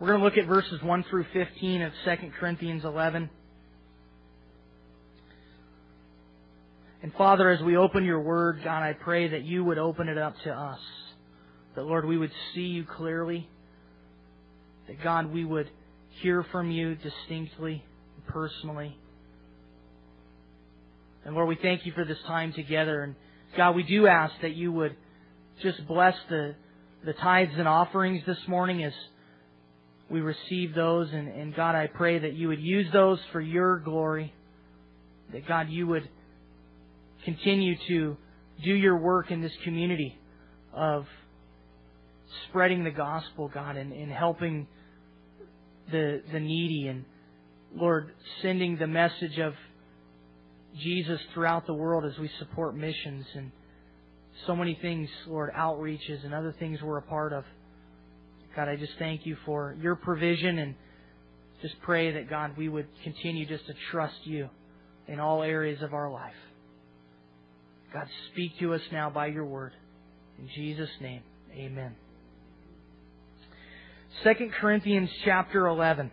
We're going to look at verses 1 through 15 of 2 Corinthians 11. And Father, as we open your word, God, I pray that you would open it up to us. That, Lord, we would see you clearly. That, God, we would hear from you distinctly personally. And Lord, we thank you for this time together. And God, we do ask that you would just bless the, the tithes and offerings this morning as we receive those. And, and God, I pray that you would use those for your glory. That God, you would continue to do your work in this community of spreading the gospel, God, and, and helping the the needy and Lord, sending the message of Jesus throughout the world as we support missions and so many things, Lord, outreaches and other things we're a part of. God, I just thank you for your provision and just pray that, God, we would continue just to trust you in all areas of our life. God, speak to us now by your word. In Jesus' name, amen. 2 Corinthians chapter 11.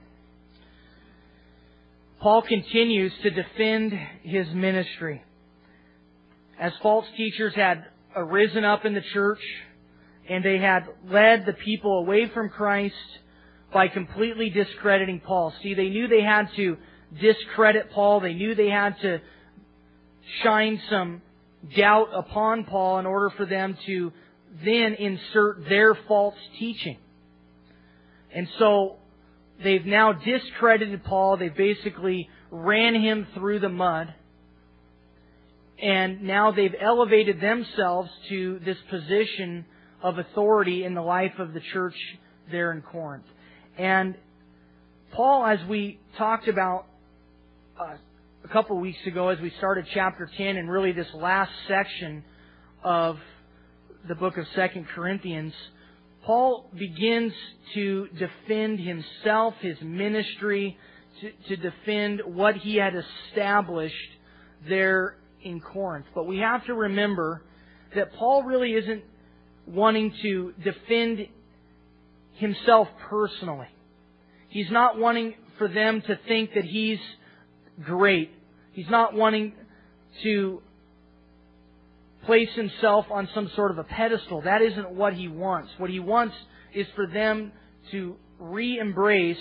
Paul continues to defend his ministry. As false teachers had arisen up in the church and they had led the people away from Christ by completely discrediting Paul. See, they knew they had to discredit Paul. They knew they had to shine some doubt upon Paul in order for them to then insert their false teaching. And so they've now discredited Paul. They basically ran him through the mud. And now they've elevated themselves to this position of authority in the life of the church there in Corinth. And Paul, as we talked about uh, a couple weeks ago, as we started chapter 10 and really this last section of the book of Second Corinthians, Paul begins to defend himself, his ministry, to, to defend what he had established there in Corinth. But we have to remember that Paul really isn't wanting to defend himself personally. He's not wanting for them to think that he's great. He's not wanting to place himself on some sort of a pedestal. That isn't what he wants. What he wants is for them to re embrace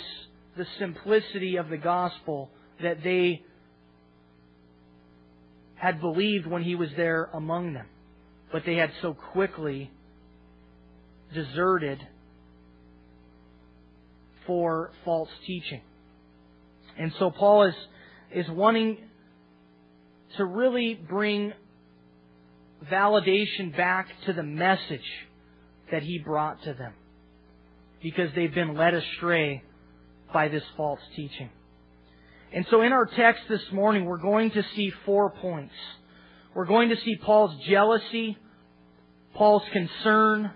the simplicity of the gospel that they had believed when he was there among them. But they had so quickly deserted for false teaching. And so Paul is, is wanting to really bring validation back to the message that he brought to them because they've been led astray by this false teaching. And so in our text this morning, we're going to see four points. We're going to see Paul's jealousy, Paul's concern,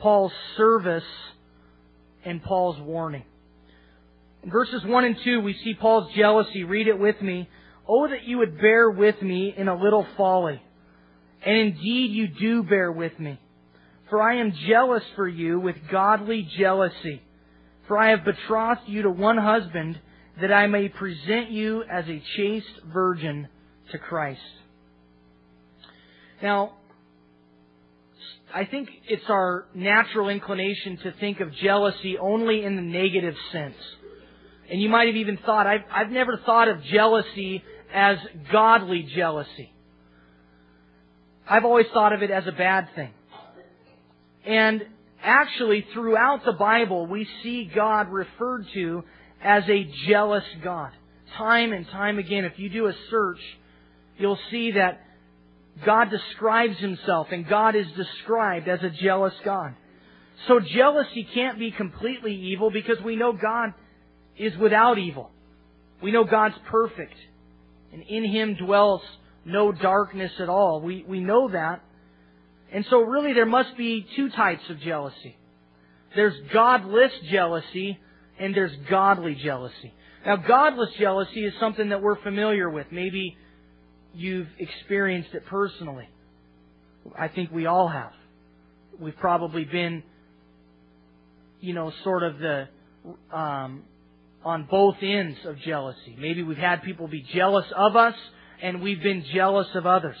Paul's service, and Paul's warning. In verses 1 and 2, we see Paul's jealousy. Read it with me. Oh, that you would bear with me in a little folly. And indeed you do bear with me. For I am jealous for you with godly jealousy. For I have betrothed you to one husband, that I may present you as a chaste virgin to Christ. Now, I think it's our natural inclination to think of jealousy only in the negative sense. And you might have even thought, I've, I've never thought of jealousy as godly jealousy. I've always thought of it as a bad thing. And actually, throughout the Bible, we see God referred to as a jealous God. Time and time again, if you do a search, you'll see that God describes himself and God is described as a jealous God. So jealousy can't be completely evil because we know God is without evil. We know God's perfect and in Him dwells no darkness at all. We, we know that. And so really there must be two types of jealousy. There's godless jealousy and there's godly jealousy. Now godless jealousy is something that we're familiar with. Maybe you've experienced it personally. I think we all have. We've probably been, you know, sort of the, um, on both ends of jealousy. Maybe we've had people be jealous of us, and we've been jealous of others.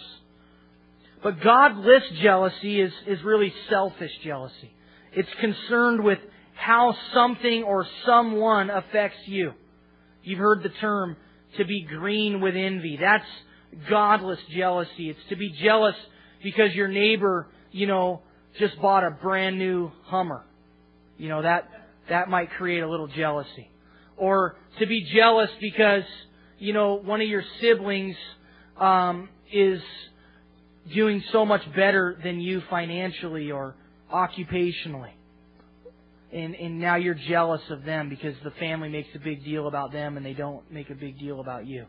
But godless jealousy is, is really selfish jealousy. It's concerned with how something or someone affects you. You've heard the term to be green with envy. That's godless jealousy. It's to be jealous because your neighbor, you know, just bought a brand new Hummer. You know, that, that might create a little jealousy. Or to be jealous because, you know, one of your siblings, um, is doing so much better than you financially or occupationally. And, and now you're jealous of them because the family makes a big deal about them and they don't make a big deal about you.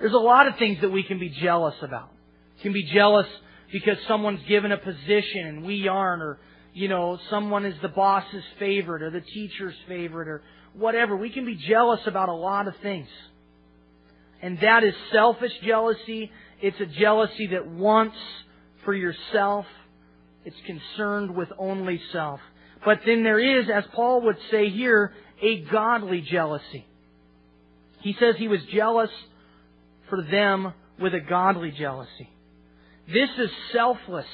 There's a lot of things that we can be jealous about. We can be jealous because someone's given a position and we aren't, or, you know, someone is the boss's favorite or the teacher's favorite or whatever. We can be jealous about a lot of things. And that is selfish jealousy. It's a jealousy that wants for yourself. It's concerned with only self. But then there is, as Paul would say here, a godly jealousy. He says he was jealous for them with a godly jealousy. This is selfless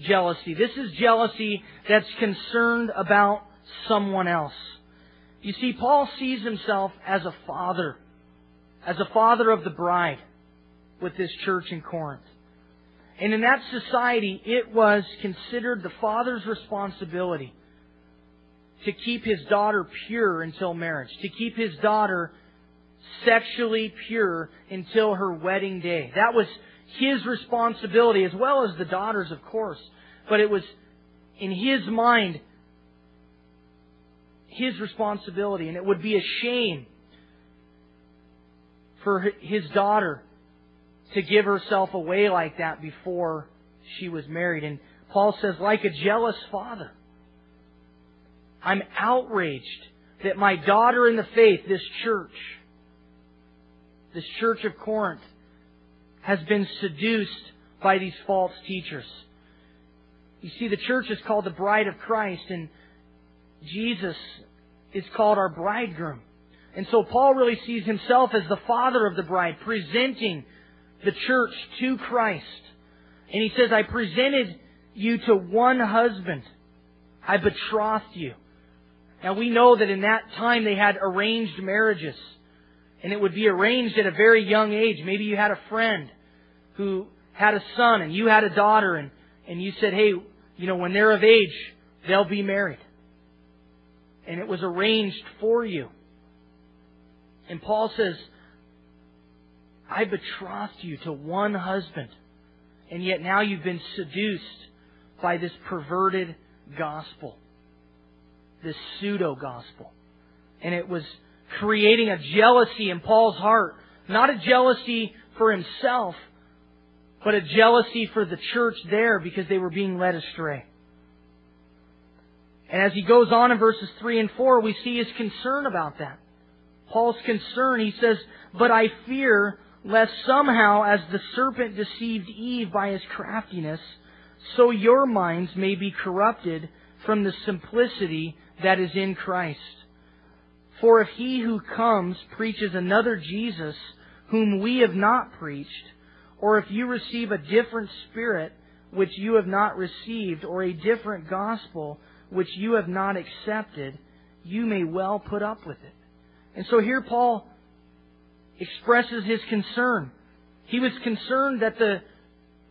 jealousy. This is jealousy that's concerned about someone else. You see, Paul sees himself as a father, as a father of the bride with this church in Corinth. And in that society, it was considered the father's responsibility to keep his daughter pure until marriage, to keep his daughter sexually pure until her wedding day. That was his responsibility, as well as the daughter's, of course. But it was in his mind, his responsibility, and it would be a shame for his daughter to give herself away like that before she was married. And Paul says, like a jealous father, I'm outraged that my daughter in the faith, this church, this church of Corinth has been seduced by these false teachers. You see, the church is called the bride of Christ, and Jesus is called our bridegroom. And so Paul really sees himself as the father of the bride, presenting the church to Christ. And he says, I presented you to one husband. I betrothed you. Now we know that in that time they had arranged marriages and it would be arranged at a very young age. Maybe you had a friend who had a son and you had a daughter and, and you said, hey, you know, when they're of age, they'll be married. And it was arranged for you. And Paul says, I betrothed you to one husband, and yet now you've been seduced by this perverted gospel, this pseudo gospel. And it was creating a jealousy in Paul's heart. Not a jealousy for himself, but a jealousy for the church there because they were being led astray. And as he goes on in verses 3 and 4, we see his concern about that. Paul's concern, he says, But I fear lest somehow, as the serpent deceived Eve by his craftiness, so your minds may be corrupted from the simplicity that is in Christ. For if he who comes preaches another Jesus, whom we have not preached, or if you receive a different spirit which you have not received, or a different gospel which you have not accepted, you may well put up with it. And so here Paul expresses his concern. He was concerned that the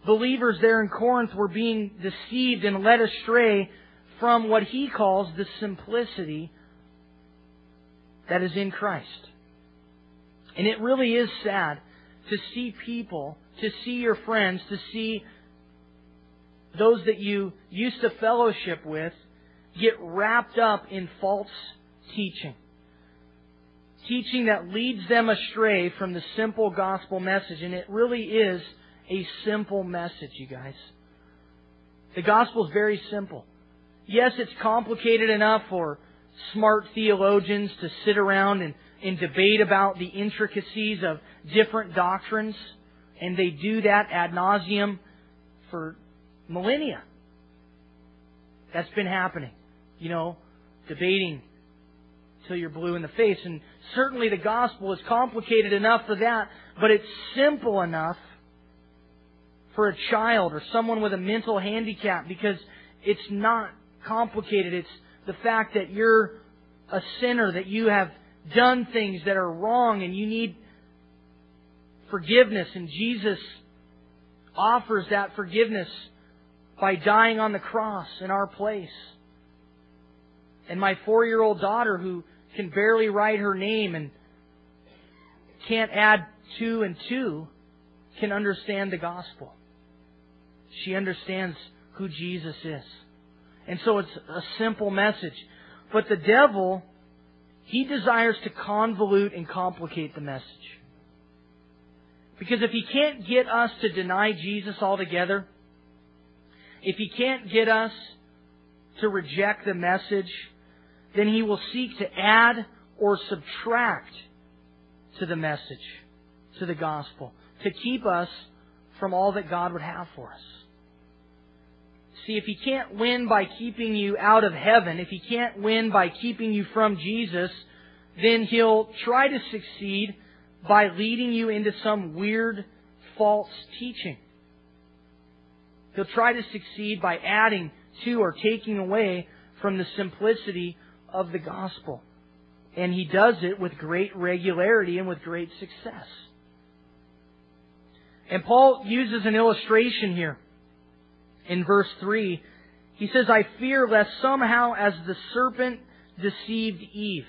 believers there in Corinth were being deceived and led astray from what he calls the simplicity that is in Christ. And it really is sad to see people, to see your friends, to see those that you used to fellowship with get wrapped up in false teaching. Teaching that leads them astray from the simple gospel message. And it really is a simple message, you guys. The gospel is very simple. Yes, it's complicated enough for smart theologians to sit around and, and debate about the intricacies of different doctrines, and they do that ad nauseum for millennia. That's been happening. You know, debating till you're blue in the face. And certainly the gospel is complicated enough for that, but it's simple enough for a child or someone with a mental handicap because it's not complicated. It's the fact that you're a sinner, that you have done things that are wrong and you need forgiveness and Jesus offers that forgiveness by dying on the cross in our place. And my four year old daughter who can barely write her name and can't add two and two can understand the gospel. She understands who Jesus is. And so it's a simple message. But the devil, he desires to convolute and complicate the message. Because if he can't get us to deny Jesus altogether, if he can't get us to reject the message, then he will seek to add or subtract to the message, to the gospel, to keep us from all that God would have for us. See, if he can't win by keeping you out of heaven, if he can't win by keeping you from Jesus, then he'll try to succeed by leading you into some weird false teaching. He'll try to succeed by adding to or taking away from the simplicity of the gospel. And he does it with great regularity and with great success. And Paul uses an illustration here in verse 3. He says, I fear lest somehow as the serpent deceived Eve.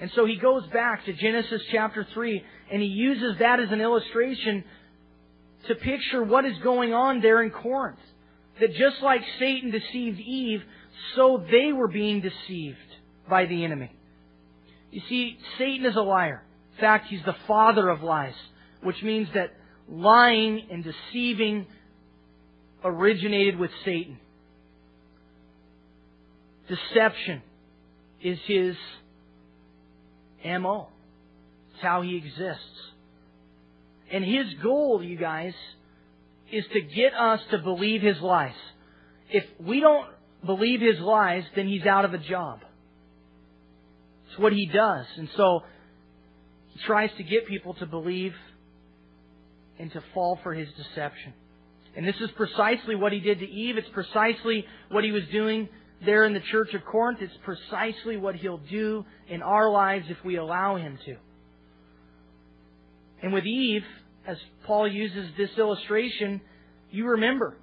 And so he goes back to Genesis chapter 3 and he uses that as an illustration to picture what is going on there in Corinth. That just like Satan deceived Eve, so they were being deceived by the enemy. You see, Satan is a liar. In fact, he's the father of lies, which means that lying and deceiving originated with Satan. Deception is his MO. It's how he exists. And his goal, you guys, is to get us to believe his lies. If we don't believe his lies, then he's out of a job. It's what he does. And so he tries to get people to believe and to fall for his deception. And this is precisely what he did to Eve. It's precisely what he was doing there in the church of Corinth. It's precisely what he'll do in our lives if we allow him to. And with Eve, as Paul uses this illustration, you remember.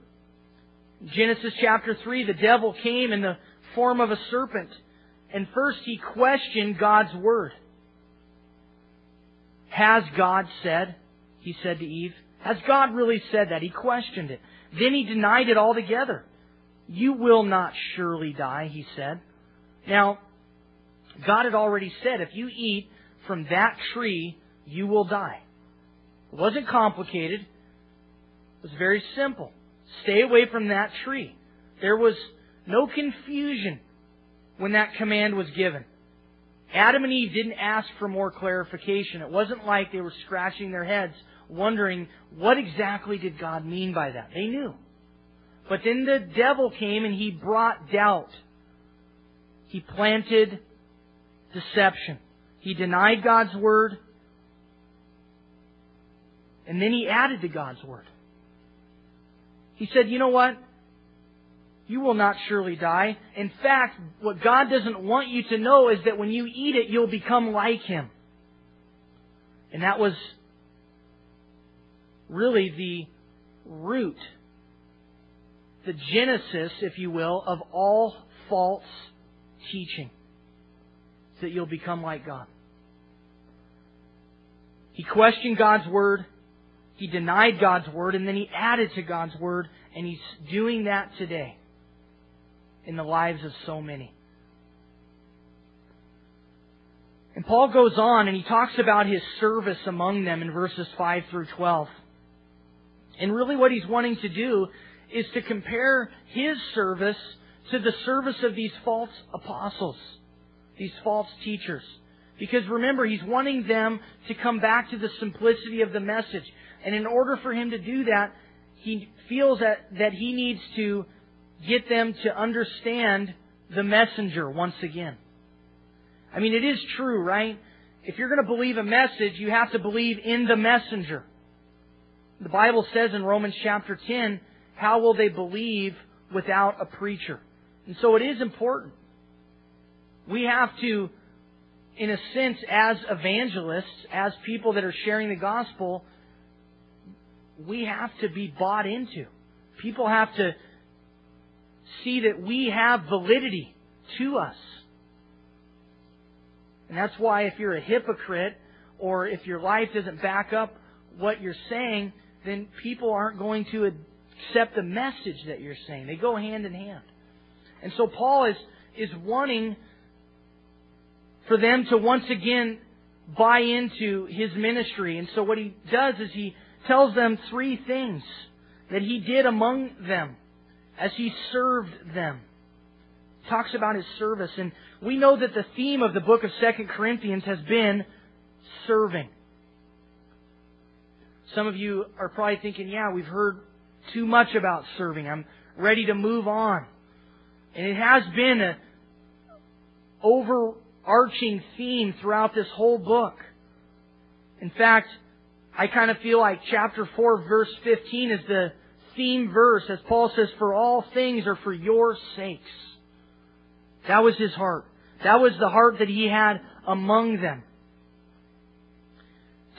Genesis chapter 3, the devil came in the form of a serpent. And first he questioned God's word. Has God said? He said to Eve. Has God really said that? He questioned it. Then he denied it altogether. You will not surely die, he said. Now, God had already said, if you eat from that tree, you will die. It wasn't complicated. It was very simple. Stay away from that tree. There was no confusion when that command was given. Adam and Eve didn't ask for more clarification. It wasn't like they were scratching their heads wondering what exactly did God mean by that. They knew. But then the devil came and he brought doubt. He planted deception. He denied God's word. And then he added to God's word. He said, you know what? You will not surely die. In fact, what God doesn't want you to know is that when you eat it, you'll become like Him. And that was really the root, the genesis, if you will, of all false teaching. That you'll become like God. He questioned God's Word. He denied God's Word, and then he added to God's Word, and he's doing that today in the lives of so many. And Paul goes on and he talks about his service among them in verses 5 through 12. And really what he's wanting to do is to compare his service to the service of these false apostles, these false teachers. Because remember, he's wanting them to come back to the simplicity of the message. And in order for him to do that, he feels that, that he needs to get them to understand the messenger once again. I mean, it is true, right? If you're going to believe a message, you have to believe in the messenger. The Bible says in Romans chapter 10, how will they believe without a preacher? And so it is important. We have to, in a sense, as evangelists, as people that are sharing the gospel, we have to be bought into. People have to see that we have validity to us. And that's why if you're a hypocrite or if your life doesn't back up what you're saying, then people aren't going to accept the message that you're saying. They go hand in hand. And so Paul is, is wanting for them to once again buy into his ministry. And so what he does is he tells them three things that he did among them as he served them. He talks about his service. And we know that the theme of the book of Second Corinthians has been serving. Some of you are probably thinking, yeah, we've heard too much about serving. I'm ready to move on. And it has been an overarching theme throughout this whole book. In fact, I kind of feel like chapter 4 verse 15 is the theme verse as Paul says, for all things are for your sakes. That was his heart. That was the heart that he had among them.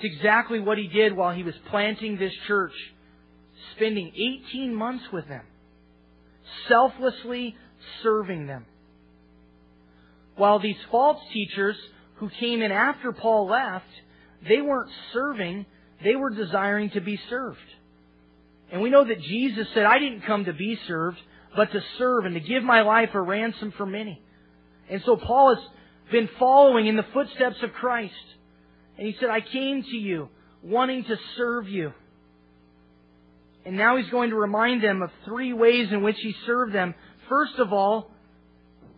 It's exactly what he did while he was planting this church, spending 18 months with them, selflessly serving them. While these false teachers who came in after Paul left, they weren't serving, they were desiring to be served. And we know that Jesus said, I didn't come to be served, but to serve and to give my life a ransom for many. And so Paul has been following in the footsteps of Christ. And he said, I came to you wanting to serve you. And now he's going to remind them of three ways in which he served them. First of all,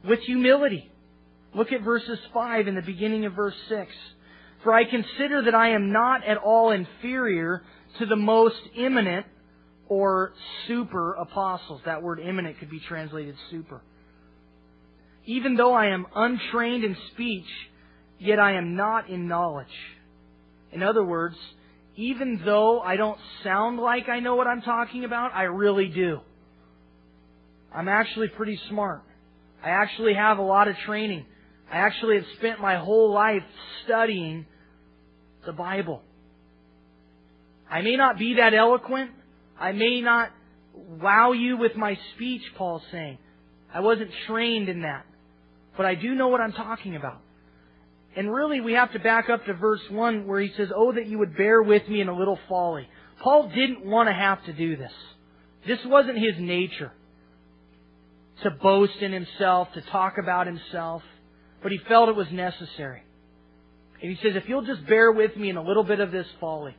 with humility. Look at verses 5 and the beginning of verse 6. For I consider that I am not at all inferior to the most eminent or super apostles. That word eminent could be translated super. Even though I am untrained in speech, yet I am not in knowledge. In other words, even though I don't sound like I know what I'm talking about, I really do. I'm actually pretty smart. I actually have a lot of training. I actually have spent my whole life studying the Bible. I may not be that eloquent. I may not wow you with my speech, Paul's saying. I wasn't trained in that. But I do know what I'm talking about. And really, we have to back up to verse 1 where he says, Oh, that you would bear with me in a little folly. Paul didn't want to have to do this. This wasn't his nature to boast in himself, to talk about himself, but he felt it was necessary. And he says, if you'll just bear with me in a little bit of this folly.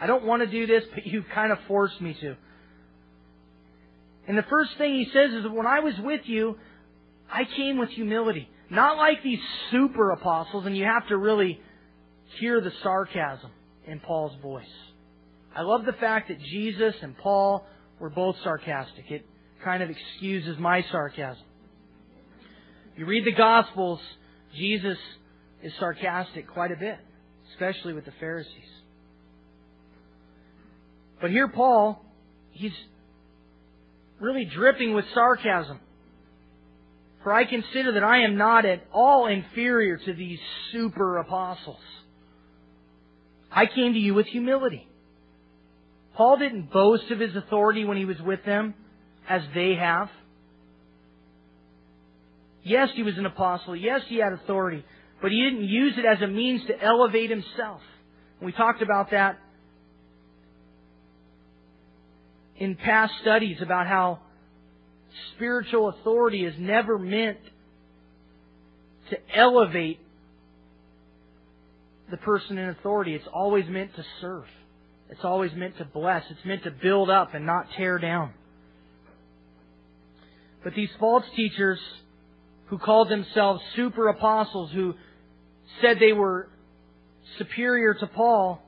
I don't want to do this, but you've kind of forced me to. And the first thing he says is when I was with you, I came with humility. Not like these super apostles, and you have to really hear the sarcasm in Paul's voice. I love the fact that Jesus and Paul were both sarcastic. It kind of excuses my sarcasm. You read the Gospels, Jesus is sarcastic quite a bit, especially with the Pharisees. But here, Paul, he's really dripping with sarcasm. For I consider that I am not at all inferior to these super apostles. I came to you with humility. Paul didn't boast of his authority when he was with them, as they have. Yes, he was an apostle. Yes, he had authority. But he didn't use it as a means to elevate himself. we talked about that in past studies about how spiritual authority is never meant to elevate the person in authority. It's always meant to serve. It's always meant to bless. It's meant to build up and not tear down. But these false teachers who called themselves super apostles, who said they were superior to Paul,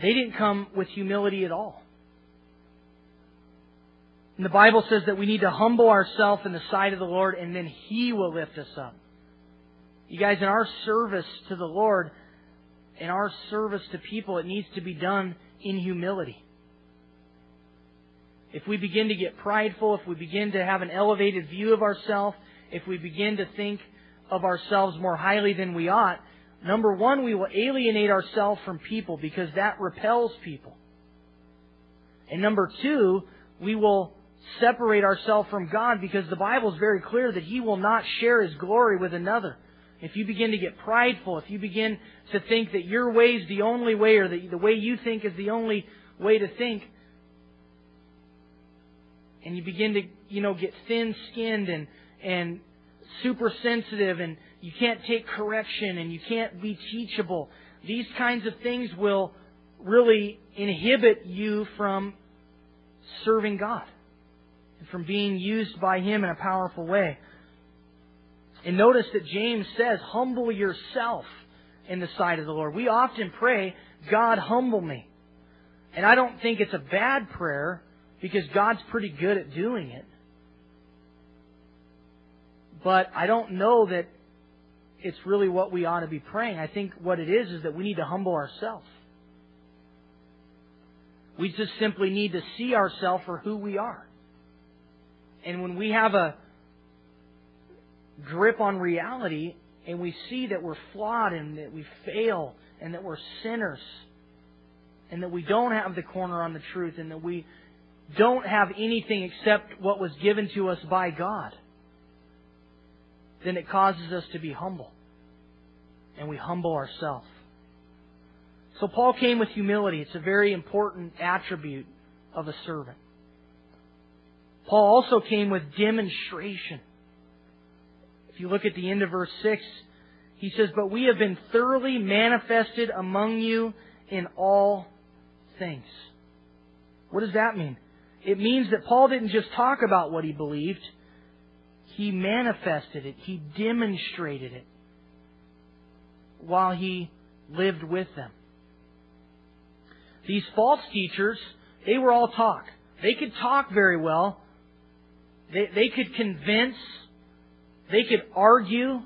they didn't come with humility at all. And the Bible says that we need to humble ourselves in the sight of the Lord and then He will lift us up. You guys, in our service to the Lord, in our service to people, it needs to be done in humility. If we begin to get prideful, if we begin to have an elevated view of ourselves, if we begin to think of ourselves more highly than we ought, number one, we will alienate ourselves from people because that repels people. And number two, we will separate ourselves from God because the Bible is very clear that He will not share His glory with another. If you begin to get prideful, if you begin to think that your way is the only way or that the way you think is the only way to think, and you begin to, you know, get thin-skinned and, and super sensitive and you can't take correction and you can't be teachable, these kinds of things will really inhibit you from serving God from being used by Him in a powerful way. And notice that James says, humble yourself in the sight of the Lord. We often pray, God humble me. And I don't think it's a bad prayer because God's pretty good at doing it. But I don't know that it's really what we ought to be praying. I think what it is is that we need to humble ourselves. We just simply need to see ourselves for who we are. And when we have a grip on reality and we see that we're flawed and that we fail and that we're sinners and that we don't have the corner on the truth and that we don't have anything except what was given to us by God, then it causes us to be humble. And we humble ourselves. So Paul came with humility. It's a very important attribute of a servant. Paul also came with demonstration. If you look at the end of verse 6, he says, But we have been thoroughly manifested among you in all things. What does that mean? It means that Paul didn't just talk about what he believed, he manifested it, he demonstrated it while he lived with them. These false teachers, they were all talk. They could talk very well. They, they could convince. They could argue.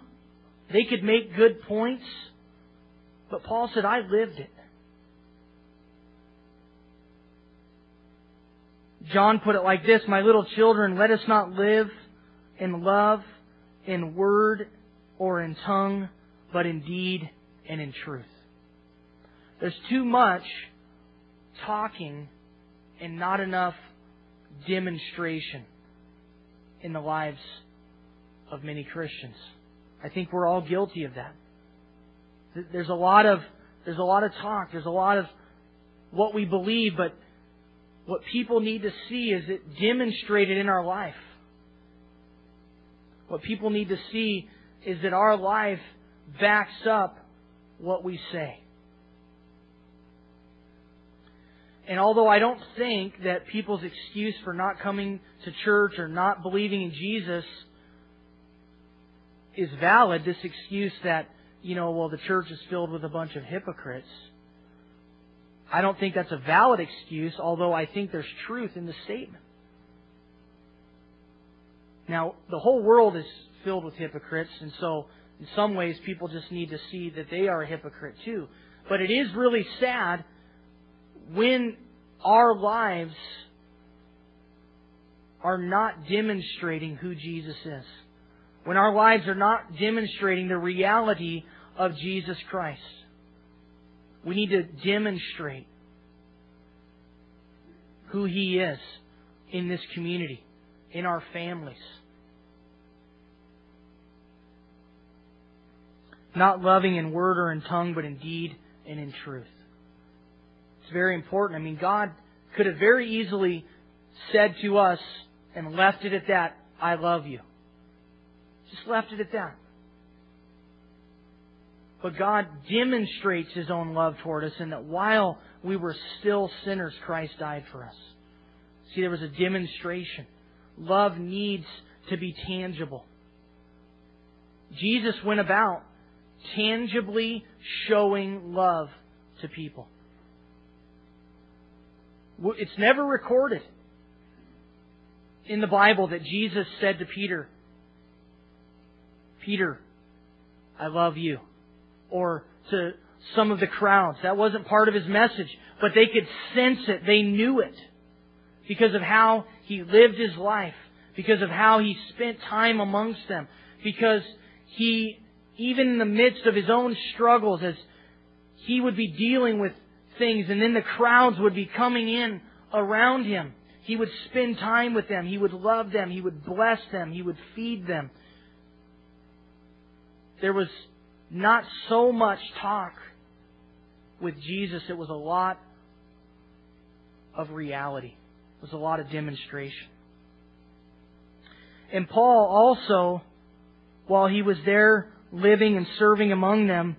They could make good points. But Paul said, I lived it. John put it like this, My little children, let us not live in love, in word, or in tongue, but in deed and in truth. There's too much talking and not enough demonstration in the lives of many Christians. I think we're all guilty of that. There's a lot of there's a lot of talk, there's a lot of what we believe, but what people need to see is it demonstrated in our life. What people need to see is that our life backs up what we say. And although I don't think that people's excuse for not coming to church or not believing in Jesus is valid, this excuse that, you know, well, the church is filled with a bunch of hypocrites, I don't think that's a valid excuse, although I think there's truth in the statement. Now, the whole world is filled with hypocrites, and so in some ways people just need to see that they are a hypocrite too. But it is really sad when our lives are not demonstrating who Jesus is. When our lives are not demonstrating the reality of Jesus Christ. We need to demonstrate who He is in this community, in our families. Not loving in word or in tongue, but in deed and in truth. It's very important. I mean, God could have very easily said to us and left it at that, I love you. Just left it at that. But God demonstrates His own love toward us in that while we were still sinners, Christ died for us. See, there was a demonstration. Love needs to be tangible. Jesus went about tangibly showing love to people. It's never recorded. in the Bible that Jesus said to Peter, Peter, I love you. Or to some of the crowds. That wasn't part of his message, but they could sense it. They knew it because of how he lived his life, because of how he spent time amongst them, because he, even in the midst of his own struggles, as he would be dealing with things and then the crowds would be coming in around him, he would spend time with them. He would love them. He would bless them. He would feed them. There was not so much talk with Jesus. It was a lot of reality. It was a lot of demonstration. And Paul also, while he was there living and serving among them,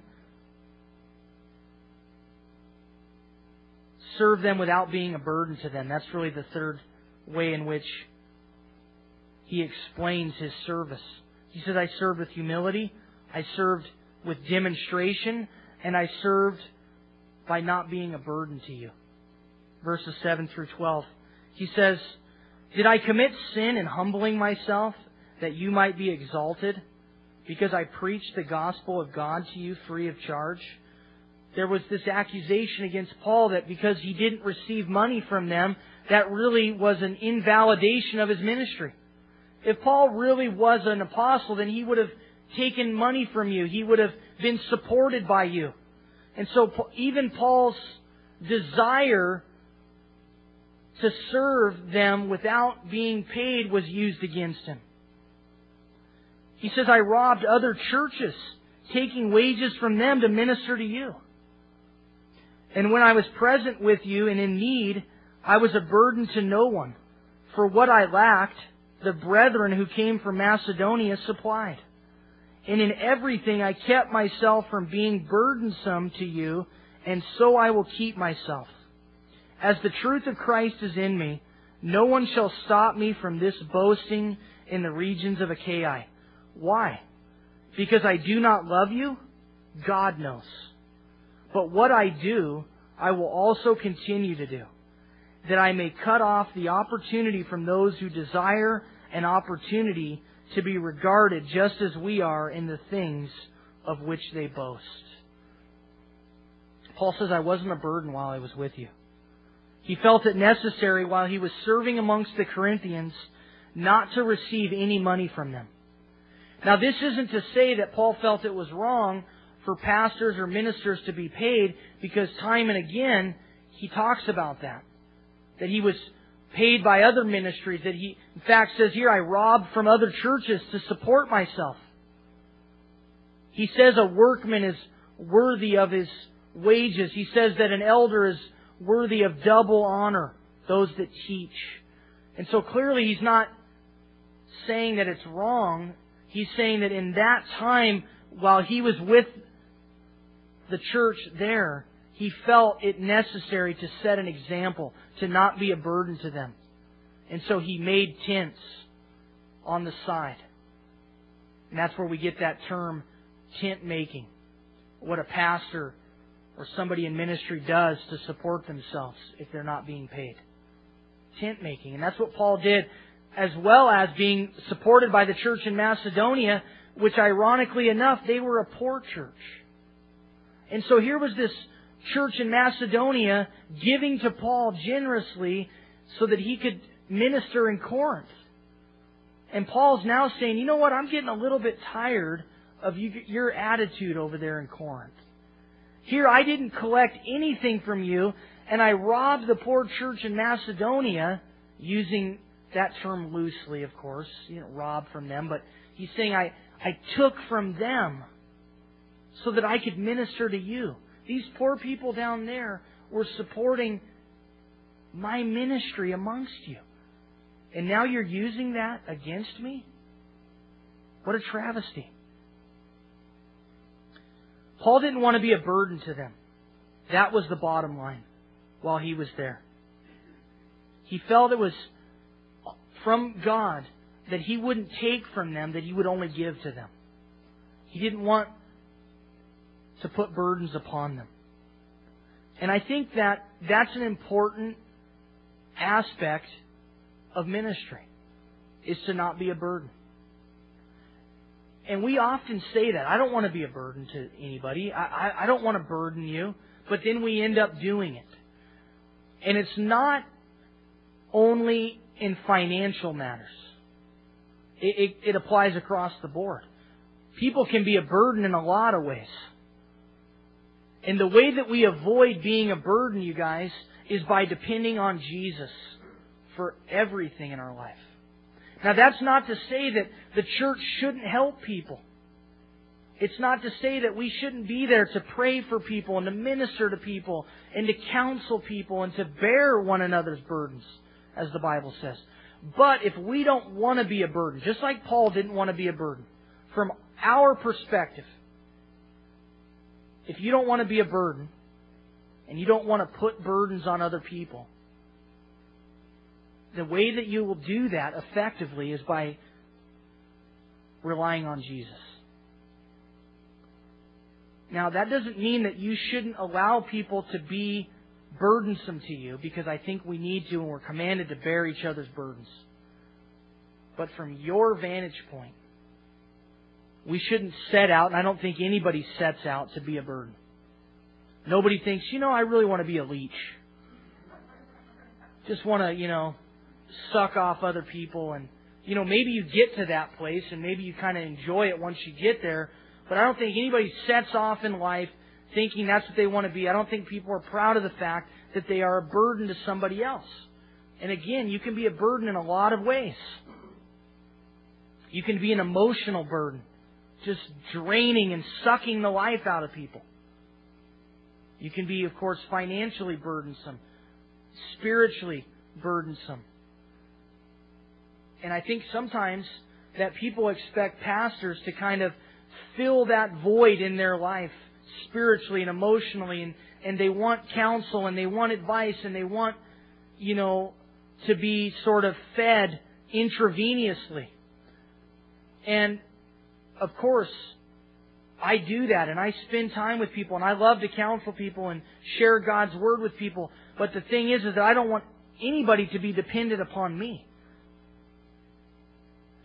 serve them without being a burden to them. That's really the third way in which he explains his service. He says, I served with humility, I served with demonstration, and I served by not being a burden to you. Verses 7 through 12. He says, Did I commit sin in humbling myself that you might be exalted? Because I preached the gospel of God to you free of charge? There was this accusation against Paul that because he didn't receive money from them, that really was an invalidation of his ministry. If Paul really was an apostle, then he would have taken money from you. He would have been supported by you. And so even Paul's desire to serve them without being paid was used against him. He says, I robbed other churches, taking wages from them to minister to you. And when I was present with you and in need, I was a burden to no one. For what I lacked, the brethren who came from Macedonia supplied. And in everything I kept myself from being burdensome to you, and so I will keep myself. As the truth of Christ is in me, no one shall stop me from this boasting in the regions of Achaia. Why? Because I do not love you? God knows. But what I do, I will also continue to do, that I may cut off the opportunity from those who desire an opportunity to be regarded just as we are in the things of which they boast. Paul says, I wasn't a burden while I was with you. He felt it necessary while he was serving amongst the Corinthians not to receive any money from them. Now, this isn't to say that Paul felt it was wrong for pastors or ministers to be paid because time and again he talks about that. That he was paid by other ministries, that he, in fact, says here, I robbed from other churches to support myself. He says a workman is worthy of his wages. He says that an elder is worthy of double honor, those that teach. And so clearly he's not saying that it's wrong. He's saying that in that time, while he was with the church there, he felt it necessary to set an example, to not be a burden to them. And so he made tents on the side. And that's where we get that term, tent making. What a pastor or somebody in ministry does to support themselves if they're not being paid. Tent making. And that's what Paul did, as well as being supported by the church in Macedonia, which ironically enough, they were a poor church. And so here was this church in Macedonia giving to Paul generously so that he could minister in Corinth. And Paul's now saying, you know what, I'm getting a little bit tired of you, your attitude over there in Corinth. Here I didn't collect anything from you, and I robbed the poor church in Macedonia, using that term loosely, of course. You know, rob from them, but he's saying I, I took from them so that I could minister to you. These poor people down there were supporting my ministry amongst you. And now you're using that against me? What a travesty. Paul didn't want to be a burden to them. That was the bottom line while he was there. He felt it was from God that he wouldn't take from them, that he would only give to them. He didn't want to put burdens upon them. And I think that that's an important aspect of ministry. is to not be a burden. And we often say that. I don't want to be a burden to anybody. I, I, I don't want to burden you. But then we end up doing it. And it's not only in financial matters. It, it, it applies across the board. People can be a burden in a lot of ways. And the way that we avoid being a burden, you guys, is by depending on Jesus for everything in our life. Now that's not to say that the church shouldn't help people. It's not to say that we shouldn't be there to pray for people and to minister to people and to counsel people and to bear one another's burdens, as the Bible says. But if we don't want to be a burden, just like Paul didn't want to be a burden, from our perspective, if you don't want to be a burden and you don't want to put burdens on other people, the way that you will do that effectively is by relying on Jesus. Now, that doesn't mean that you shouldn't allow people to be burdensome to you because I think we need to and we're commanded to bear each other's burdens. But from your vantage point, we shouldn't set out, and I don't think anybody sets out to be a burden. Nobody thinks, you know, I really want to be a leech. Just want to, you know, suck off other people and, you know, maybe you get to that place and maybe you kind of enjoy it once you get there, but I don't think anybody sets off in life thinking that's what they want to be. I don't think people are proud of the fact that they are a burden to somebody else. And again, you can be a burden in a lot of ways. You can be an emotional burden just draining and sucking the life out of people. You can be, of course, financially burdensome, spiritually burdensome. And I think sometimes that people expect pastors to kind of fill that void in their life spiritually and emotionally and, and they want counsel and they want advice and they want, you know, to be sort of fed intravenously. And of course, I do that and I spend time with people and I love to counsel people and share God's Word with people. But the thing is, is that I don't want anybody to be dependent upon me.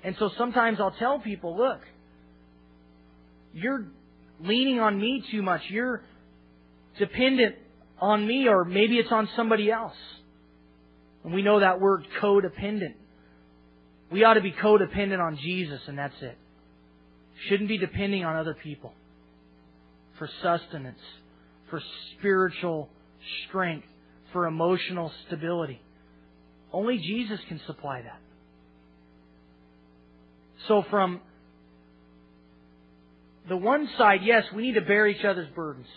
And so sometimes I'll tell people, look, you're leaning on me too much. You're dependent on me or maybe it's on somebody else. And we know that word codependent. We ought to be codependent on Jesus and that's it. Shouldn't be depending on other people for sustenance, for spiritual strength, for emotional stability. Only Jesus can supply that. So from the one side, yes, we need to bear each other's burdens.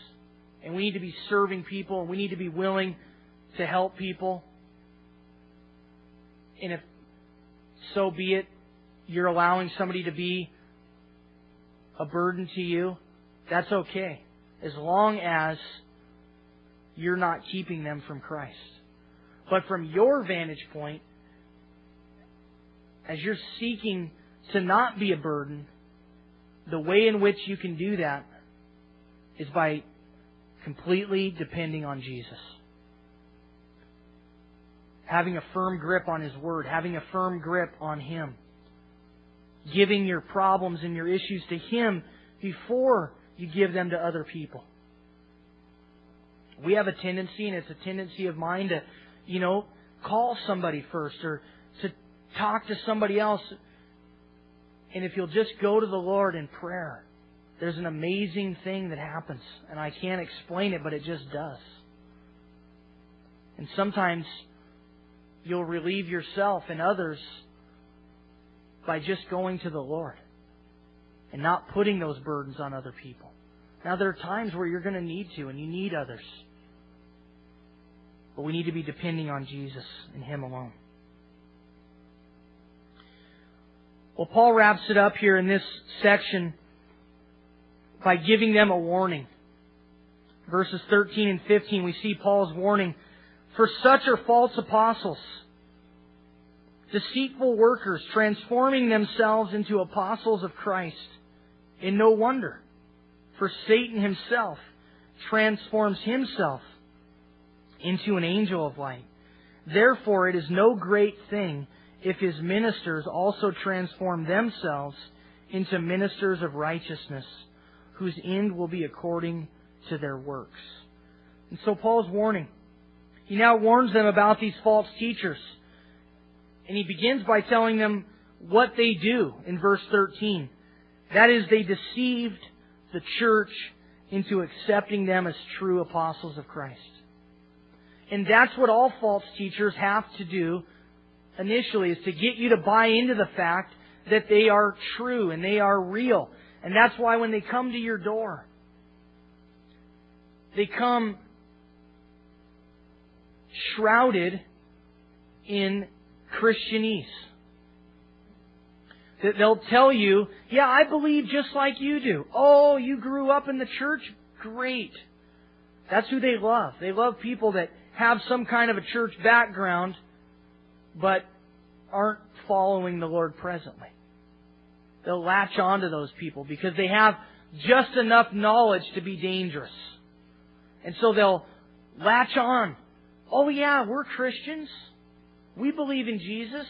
And we need to be serving people and we need to be willing to help people. And if so be it, you're allowing somebody to be a burden to you, that's okay. As long as you're not keeping them from Christ. But from your vantage point, as you're seeking to not be a burden, the way in which you can do that is by completely depending on Jesus. Having a firm grip on His Word, having a firm grip on Him giving your problems and your issues to Him before you give them to other people. We have a tendency, and it's a tendency of mine to, you know, call somebody first or to talk to somebody else. And if you'll just go to the Lord in prayer, there's an amazing thing that happens. And I can't explain it, but it just does. And sometimes you'll relieve yourself and others by just going to the Lord and not putting those burdens on other people. Now, there are times where you're going to need to, and you need others. But we need to be depending on Jesus and Him alone. Well, Paul wraps it up here in this section by giving them a warning. Verses 13 and 15, we see Paul's warning. For such are false apostles deceitful workers transforming themselves into apostles of Christ. And no wonder, for Satan himself transforms himself into an angel of light. Therefore, it is no great thing if his ministers also transform themselves into ministers of righteousness, whose end will be according to their works. And so Paul's warning. He now warns them about these false teachers. And he begins by telling them what they do in verse 13. That is, they deceived the church into accepting them as true apostles of Christ. And that's what all false teachers have to do initially is to get you to buy into the fact that they are true and they are real. And that's why when they come to your door, they come shrouded in Christianese. That they'll tell you, yeah, I believe just like you do. Oh, you grew up in the church? Great. That's who they love. They love people that have some kind of a church background, but aren't following the Lord presently. They'll latch on to those people because they have just enough knowledge to be dangerous. And so they'll latch on. Oh yeah, we're Christians. We believe in Jesus.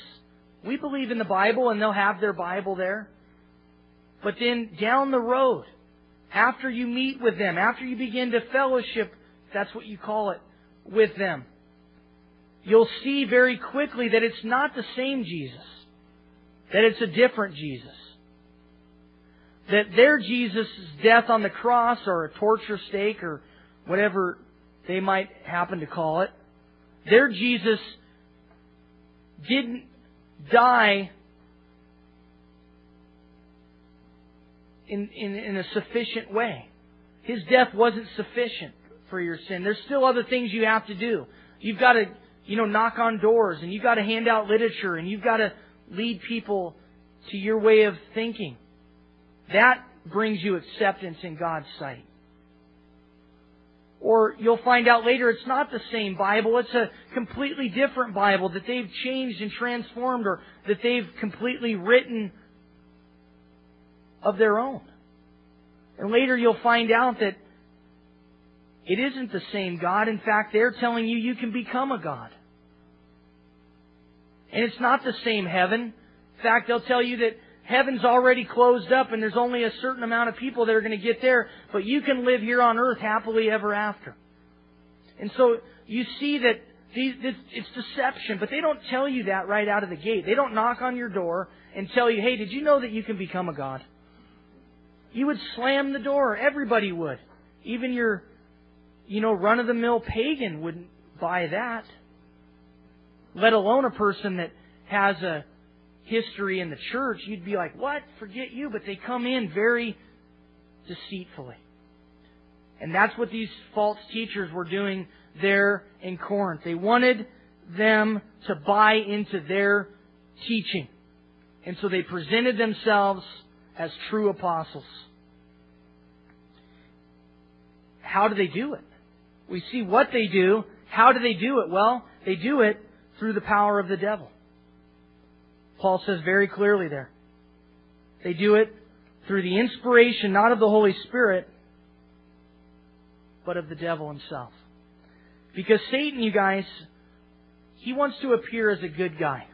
We believe in the Bible and they'll have their Bible there. But then down the road, after you meet with them, after you begin to fellowship, that's what you call it, with them, you'll see very quickly that it's not the same Jesus. That it's a different Jesus. That their Jesus' death on the cross or a torture stake or whatever they might happen to call it, their Jesus didn't die in, in, in a sufficient way. His death wasn't sufficient for your sin. There's still other things you have to do. You've got to, you know, knock on doors and you've got to hand out literature and you've got to lead people to your way of thinking. That brings you acceptance in God's sight. Or you'll find out later it's not the same Bible, it's a completely different Bible that they've changed and transformed or that they've completely written of their own. And later you'll find out that it isn't the same God. In fact, they're telling you you can become a God. And it's not the same heaven. In fact, they'll tell you that heaven's already closed up and there's only a certain amount of people that are going to get there, but you can live here on earth happily ever after. And so you see that these, this, it's deception, but they don't tell you that right out of the gate. They don't knock on your door and tell you, hey, did you know that you can become a God? You would slam the door. Everybody would. Even your, you know, run of the mill pagan wouldn't buy that. Let alone a person that has a history in the church, you'd be like, what? Forget you. But they come in very deceitfully. And that's what these false teachers were doing there in Corinth. They wanted them to buy into their teaching. And so they presented themselves as true apostles. How do they do it? We see what they do. How do they do it? Well, they do it through the power of the devil. Paul says very clearly there. They do it through the inspiration not of the Holy Spirit, but of the devil himself. Because Satan, you guys, he wants to appear as a good guy.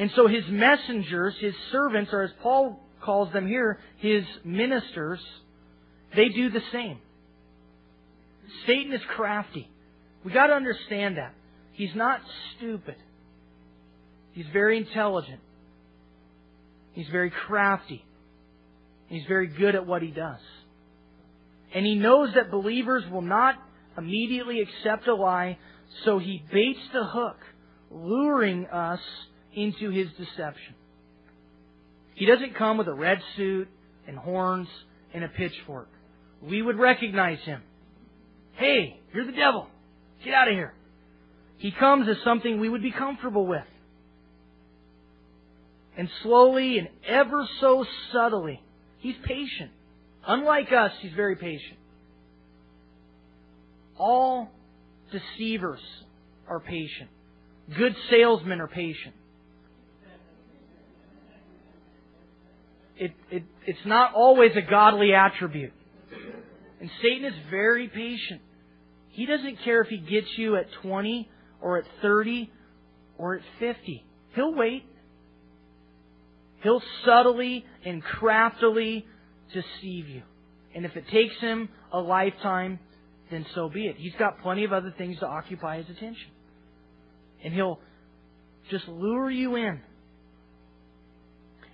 And so his messengers, his servants, or as Paul calls them here, his ministers, they do the same. Satan is crafty. We got to understand that. He's not stupid. He's very intelligent. He's very crafty. He's very good at what he does. And he knows that believers will not immediately accept a lie, so he baits the hook, luring us into his deception. He doesn't come with a red suit and horns and a pitchfork. We would recognize him. Hey, you're the devil. Get out of here. He comes as something we would be comfortable with. And slowly and ever so subtly, he's patient. Unlike us, he's very patient. All deceivers are patient. Good salesmen are patient. It, it, it's not always a godly attribute. And Satan is very patient. He doesn't care if he gets you at 20 or at 30 or at 50. He'll wait. He'll subtly and craftily deceive you. And if it takes him a lifetime, then so be it. He's got plenty of other things to occupy his attention. And he'll just lure you in.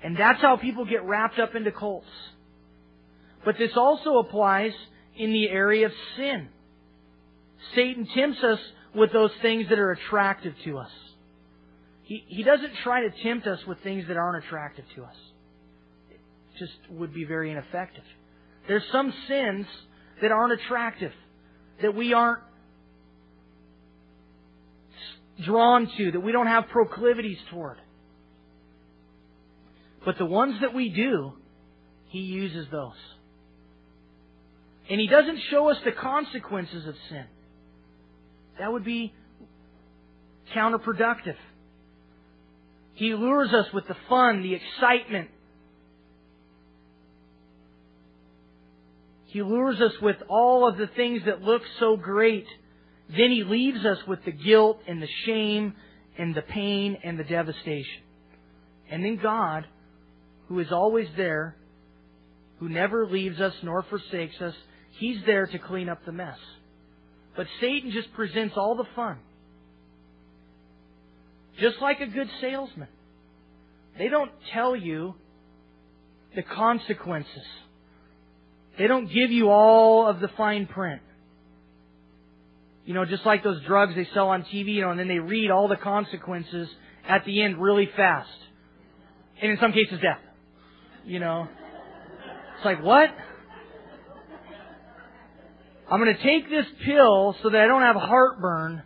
And that's how people get wrapped up into cults. But this also applies in the area of sin. Satan tempts us with those things that are attractive to us. He, doesn't try to tempt us with things that aren't attractive to us. It just would be very ineffective. There's some sins that aren't attractive, that we aren't drawn to, that we don't have proclivities toward. But the ones that we do, He uses those. And He doesn't show us the consequences of sin. That would be counterproductive. He lures us with the fun, the excitement. He lures us with all of the things that look so great. Then he leaves us with the guilt and the shame and the pain and the devastation. And then God, who is always there, who never leaves us nor forsakes us, He's there to clean up the mess. But Satan just presents all the fun. Just like a good salesman. They don't tell you the consequences. They don't give you all of the fine print. You know, just like those drugs they sell on TV, you know, and then they read all the consequences at the end really fast. And in some cases, death. You know? It's like, what? I'm going to take this pill so that I don't have heartburn,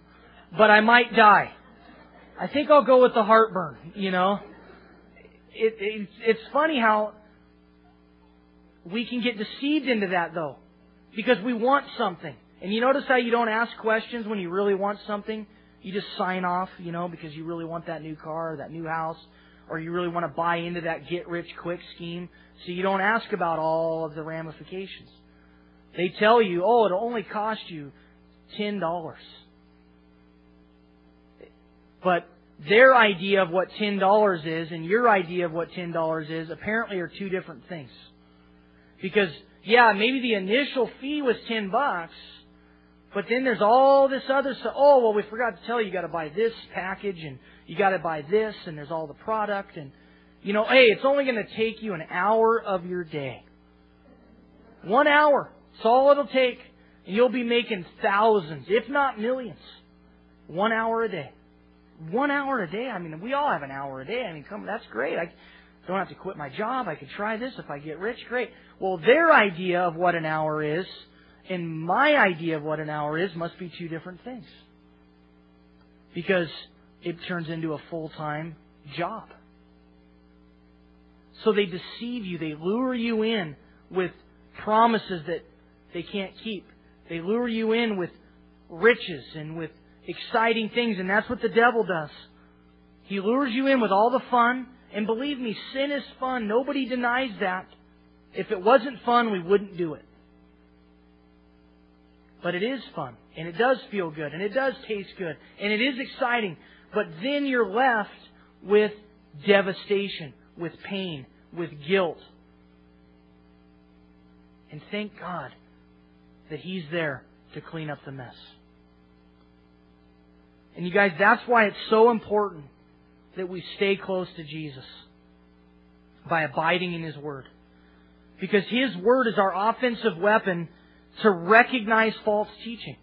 but I might die. I think I'll go with the heartburn, you know? It, it, it's funny how we can get deceived into that though. Because we want something. And you notice how you don't ask questions when you really want something? You just sign off, you know, because you really want that new car or that new house, or you really want to buy into that get rich quick scheme. So you don't ask about all of the ramifications. They tell you, oh, it'll only cost you ten dollars. But their idea of what ten dollars is and your idea of what ten dollars is apparently are two different things. Because yeah, maybe the initial fee was ten bucks, but then there's all this other stuff. Oh well, we forgot to tell you, you got to buy this package and you got to buy this, and there's all the product and you know, hey, it's only going to take you an hour of your day. One hour. That's all it'll take. And you'll be making thousands, if not millions. One hour a day. One hour a day? I mean, we all have an hour a day. I mean, come, that's great. I don't have to quit my job. I could try this if I get rich. Great. Well, their idea of what an hour is and my idea of what an hour is must be two different things. Because it turns into a full-time job. So they deceive you. They lure you in with promises that they can't keep. They lure you in with riches and with exciting things, and that's what the devil does. He lures you in with all the fun, and believe me, sin is fun. Nobody denies that. If it wasn't fun, we wouldn't do it. But it is fun, and it does feel good, and it does taste good, and it is exciting. But then you're left with devastation, with pain, with guilt. And thank God that He's there to clean up the mess. And you guys, that's why it's so important that we stay close to Jesus by abiding in His Word. Because His Word is our offensive weapon to recognize false teaching.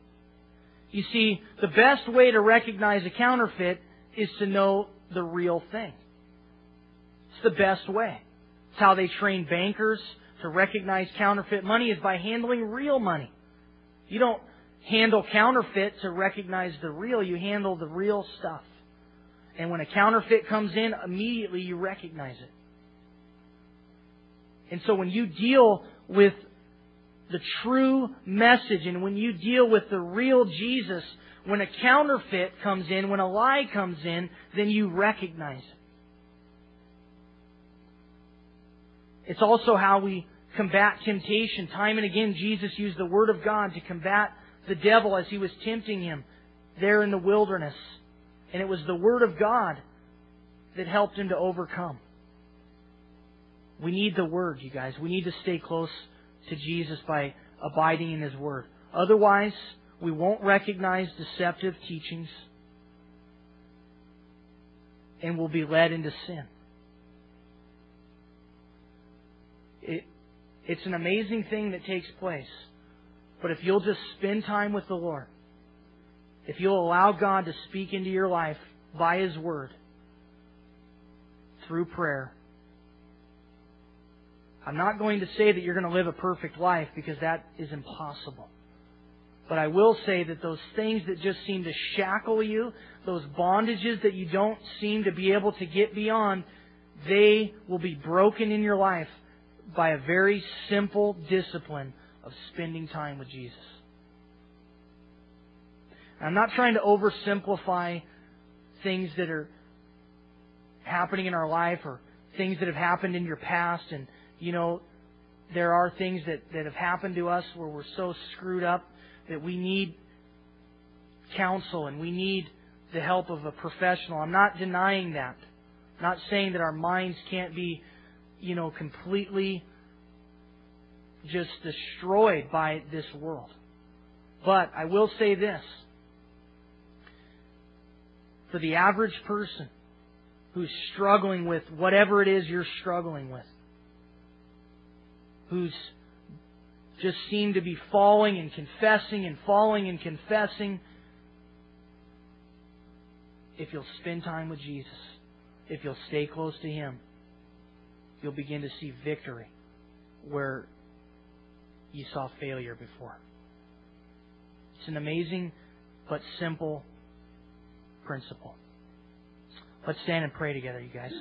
You see, the best way to recognize a counterfeit is to know the real thing. It's the best way. It's how they train bankers to recognize counterfeit money is by handling real money. You don't handle counterfeit to recognize the real. You handle the real stuff. And when a counterfeit comes in, immediately you recognize it. And so when you deal with the true message and when you deal with the real Jesus, when a counterfeit comes in, when a lie comes in, then you recognize it. It's also how we combat temptation. Time and again, Jesus used the Word of God to combat the devil as he was tempting him there in the wilderness. And it was the Word of God that helped him to overcome. We need the Word, you guys. We need to stay close to Jesus by abiding in His Word. Otherwise, we won't recognize deceptive teachings and will be led into sin. It, it's an amazing thing that takes place. But if you'll just spend time with the Lord, if you'll allow God to speak into your life by His Word, through prayer, I'm not going to say that you're going to live a perfect life because that is impossible. But I will say that those things that just seem to shackle you, those bondages that you don't seem to be able to get beyond, they will be broken in your life by a very simple discipline of spending time with Jesus. I'm not trying to oversimplify things that are happening in our life or things that have happened in your past and you know, there are things that, that have happened to us where we're so screwed up that we need counsel and we need the help of a professional. I'm not denying that. I'm not saying that our minds can't be, you know, completely just destroyed by this world. But I will say this. For the average person who's struggling with whatever it is you're struggling with, who's just seem to be falling and confessing and falling and confessing. If you'll spend time with Jesus, if you'll stay close to Him, you'll begin to see victory where you saw failure before. It's an amazing but simple principle. Let's stand and pray together, you guys.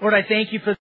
Lord, I thank you for